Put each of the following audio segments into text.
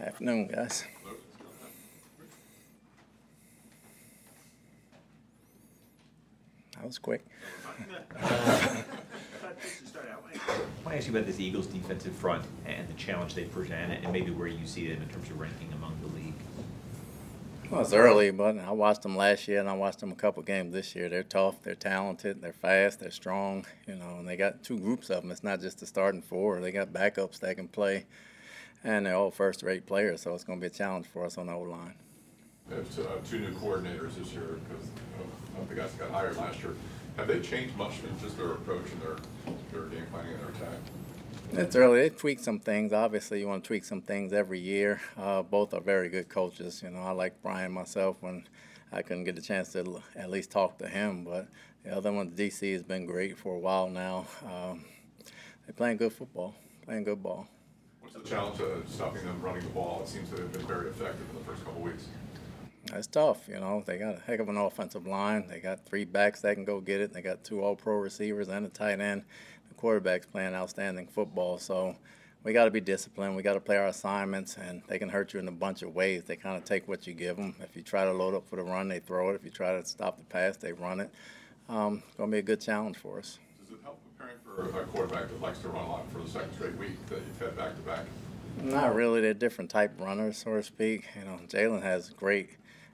Afternoon, guys. That was quick. I want to ask you about this Eagles defensive front and the challenge they present and maybe where you see them in terms of ranking among the league. Well, it's early, but I watched them last year and I watched them a couple games this year. They're tough, they're talented, they're fast, they're strong, you know, and they got two groups of them. It's not just the starting four. They got backups that can play, and they're all first-rate players, so it's going to be a challenge for us on the O-line. They have two, uh, two new coordinators this year because of the guys that got hired last year. Have they changed much in just their approach and their, their game planning and their attack? It's early. They tweak some things. Obviously, you want to tweak some things every year. Uh, both are very good coaches. You know, I like Brian myself when I couldn't get a chance to l- at least talk to him. But the other one, DC, has been great for a while now. Um, they're playing good football, playing good ball. What's the challenge of stopping them running the ball? It seems to have been very effective in the first couple weeks. It's tough, you know. They got a heck of an offensive line. They got three backs that can go get it. They got two All-Pro receivers and a tight end. The quarterback's playing outstanding football. So we got to be disciplined. We got to play our assignments, and they can hurt you in a bunch of ways. They kind of take what you give them. If you try to load up for the run, they throw it. If you try to stop the pass, they run it. Um, it's going to be a good challenge for us. Does it help preparing for a quarterback that likes to run a lot for the second straight week that you've had back to back? Not really. They're different type runners, so to speak. You know, Jalen has great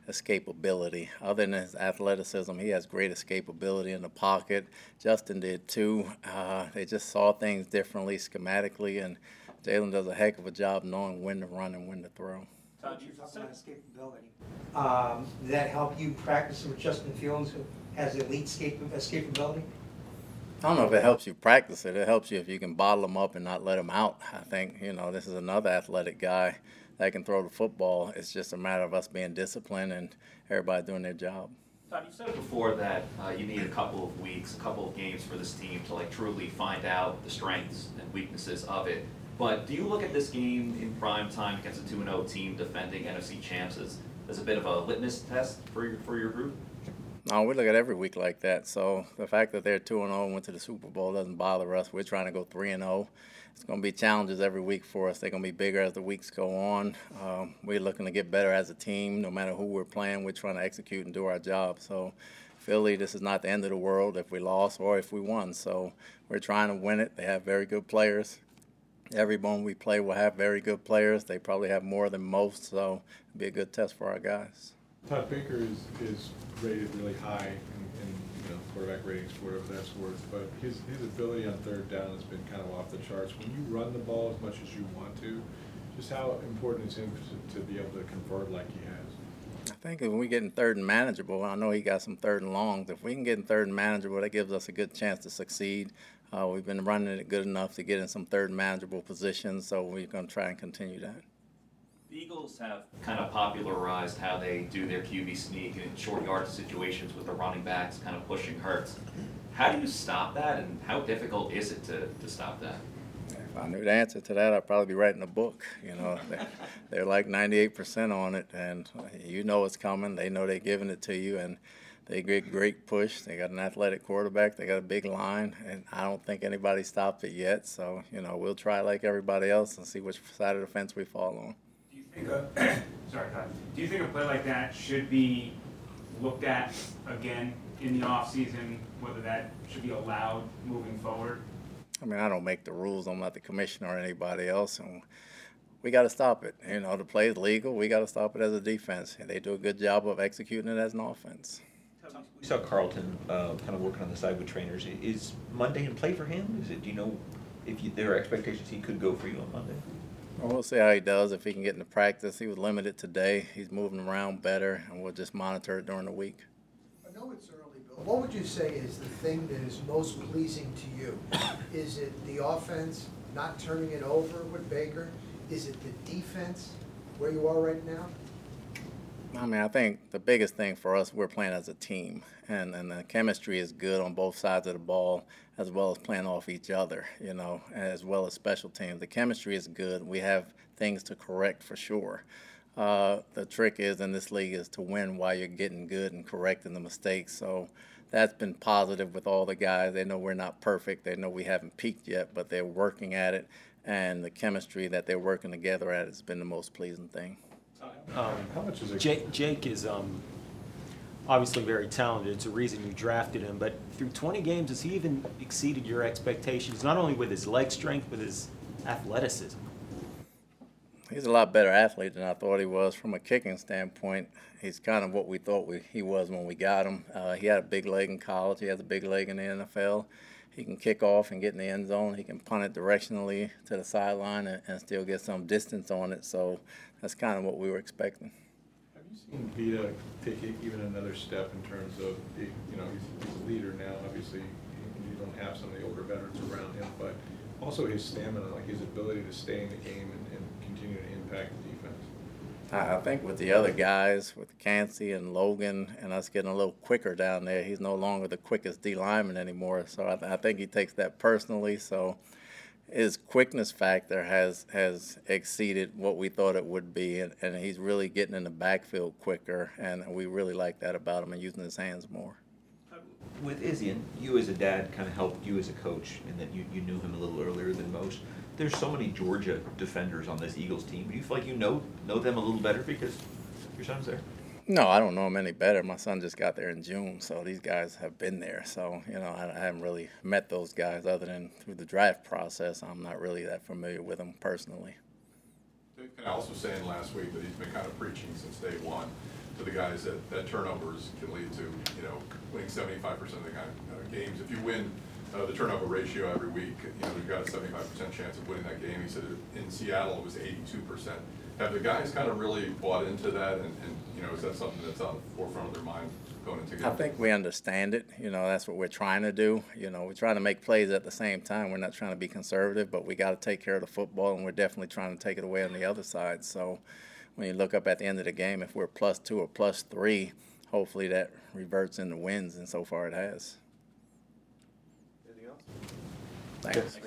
escapability. Other than his athleticism, he has great escapability in the pocket. Justin did too. Uh, they just saw things differently schematically, and Jalen does a heck of a job knowing when to run and when to throw. Todd, you talked about escapability. Um, Did that help you practice with Justin Fields, who has elite escape- escapability? I don't know if it helps you practice it. It helps you if you can bottle them up and not let them out. I think, you know, this is another athletic guy that can throw the football. It's just a matter of us being disciplined and everybody doing their job. Todd, you said before that uh, you need a couple of weeks, a couple of games for this team to like truly find out the strengths and weaknesses of it. But do you look at this game in prime time against a 2-0 team defending NFC champs as, as a bit of a litmus test for your, for your group? No, we look at every week like that. So the fact that they're two and zero and went to the Super Bowl doesn't bother us. We're trying to go three and zero. It's going to be challenges every week for us. They're going to be bigger as the weeks go on. Um, we're looking to get better as a team. No matter who we're playing, we're trying to execute and do our job. So Philly, this is not the end of the world if we lost or if we won. So we're trying to win it. They have very good players. Everyone we play will have very good players. They probably have more than most, so it'll be a good test for our guys. Todd Baker is, is rated really high in, in, you know, quarterback ratings, whatever that's worth, but his, his ability on third down has been kind of off the charts. When you run the ball as much as you want to, just how important is him to, to be able to convert like he has? I think if we get in third and manageable, I know he got some third and longs. If we can get in third and manageable, that gives us a good chance to succeed. Uh, we've been running it good enough to get in some third and manageable positions, so we're going to try and continue that. Eagles have kind of popularized how they do their QB sneak in short yard situations with the running backs kind of pushing Hurts. How do you stop that, and how difficult is it to, to stop that? If I knew the answer to that, I'd probably be writing a book. You know, They- they're like 98% on it, and you know it's coming. They know they're giving it to you, and they get great push. They got an athletic quarterback. They got a big line, and I don't think anybody stopped it yet. So, you know, we'll try like everybody else and see which side of the fence we fall on. Do you think a, sorry, Todd, do you think a play like that should be looked at again in the offseason, whether that should be allowed moving forward? I mean, I don't make the rules. I'm not the commissioner or anybody else, and we got to stop it. You know, the play is legal. We got to stop it as a defense. And they do a good job of executing it as an offense. We saw Carlton uh, kind of working on the side with trainers. Is Monday in play for him? Is it, do you know if you, there are expectations he could go for you on Monday? Well, see how he does if he can get into practice. He was limited today. He's moving around better, and we'll just monitor it during the week. I know it's early, Bill. What would you say is the thing that is most pleasing to you? Is it the offense not turning it over with Baker? Is it the defense where you are right now? I mean, I think the biggest thing for us, we're playing as a team, and, and the chemistry is good on both sides of the ball, as well as playing off each other, you know, as well as special teams. The chemistry is good. We have things to correct for sure. Uh, the trick is in this league is to win while you're getting good and correcting the mistakes. So that's been positive with all the guys. They know we're not perfect. They know we haven't peaked yet, but they're working at it. and the chemistry that they're working together at has been the most pleasing thing. How much is it? Jake, Jake is um, obviously very talented. It's a reason you drafted him. But through 20 games, has he even exceeded your expectations? Not only with his leg strength, but his athleticism. He's a lot better athlete than I thought he was from a kicking standpoint. He's kind of what we thought we, he was when we got him. Uh, he had a big leg in college. He has a big leg in the NFL. He can kick off and get in the end zone. He can punt it directionally to the sideline and, and still get some distance on it. So that's kind of what we were expecting. Have you seen Vita take even another step in terms of, you know, he's, he's a leader now, obviously, you don't have some of the older veterans around him, but also his stamina, like his ability to stay in the game and, and continue to impact. I think with the other guys, with Kancey and Logan, and us getting a little quicker down there, he's no longer the quickest D lineman anymore. So I, th- I think he takes that personally. So his quickness factor has has exceeded what we thought it would be, and, and he's really getting in the backfield quicker, and we really like that about him and using his hands more. With Izzy, you as a dad kind of helped you as a coach in that you, you knew him a little earlier than most. There's so many Georgia defenders on this Eagles team. Do you feel like you know know them a little better because your son's there? No, I don't know them any better. My son just got there in June, so these guys have been there. So, you know, I, I haven't really met those guys other than through the draft process. I'm not really that familiar with them personally. Dave Canales was saying last week that he's been kind of preaching since day one to the guys that, that turnovers can lead to, you know, winning seventy-five percent of the kind of uh, games. If you win uh, the turnover ratio every week, you know, you've got a seventy-five percent chance of winning that game. He said in Seattle it was eighty-two percent. Have the guys kind of really bought into that and, and, you know, is that something that's on the forefront of their mind going into games? I think we understand it. You know, that's what we're trying to do. You know, we're trying to make plays at the same time. We're not trying to be conservative, but we got to take care of the football, and we're definitely trying to take it away on the other side. So when you look up at the end of the game, if we're plus two or plus three, hopefully that reverts into wins, and so far it has. Thanks.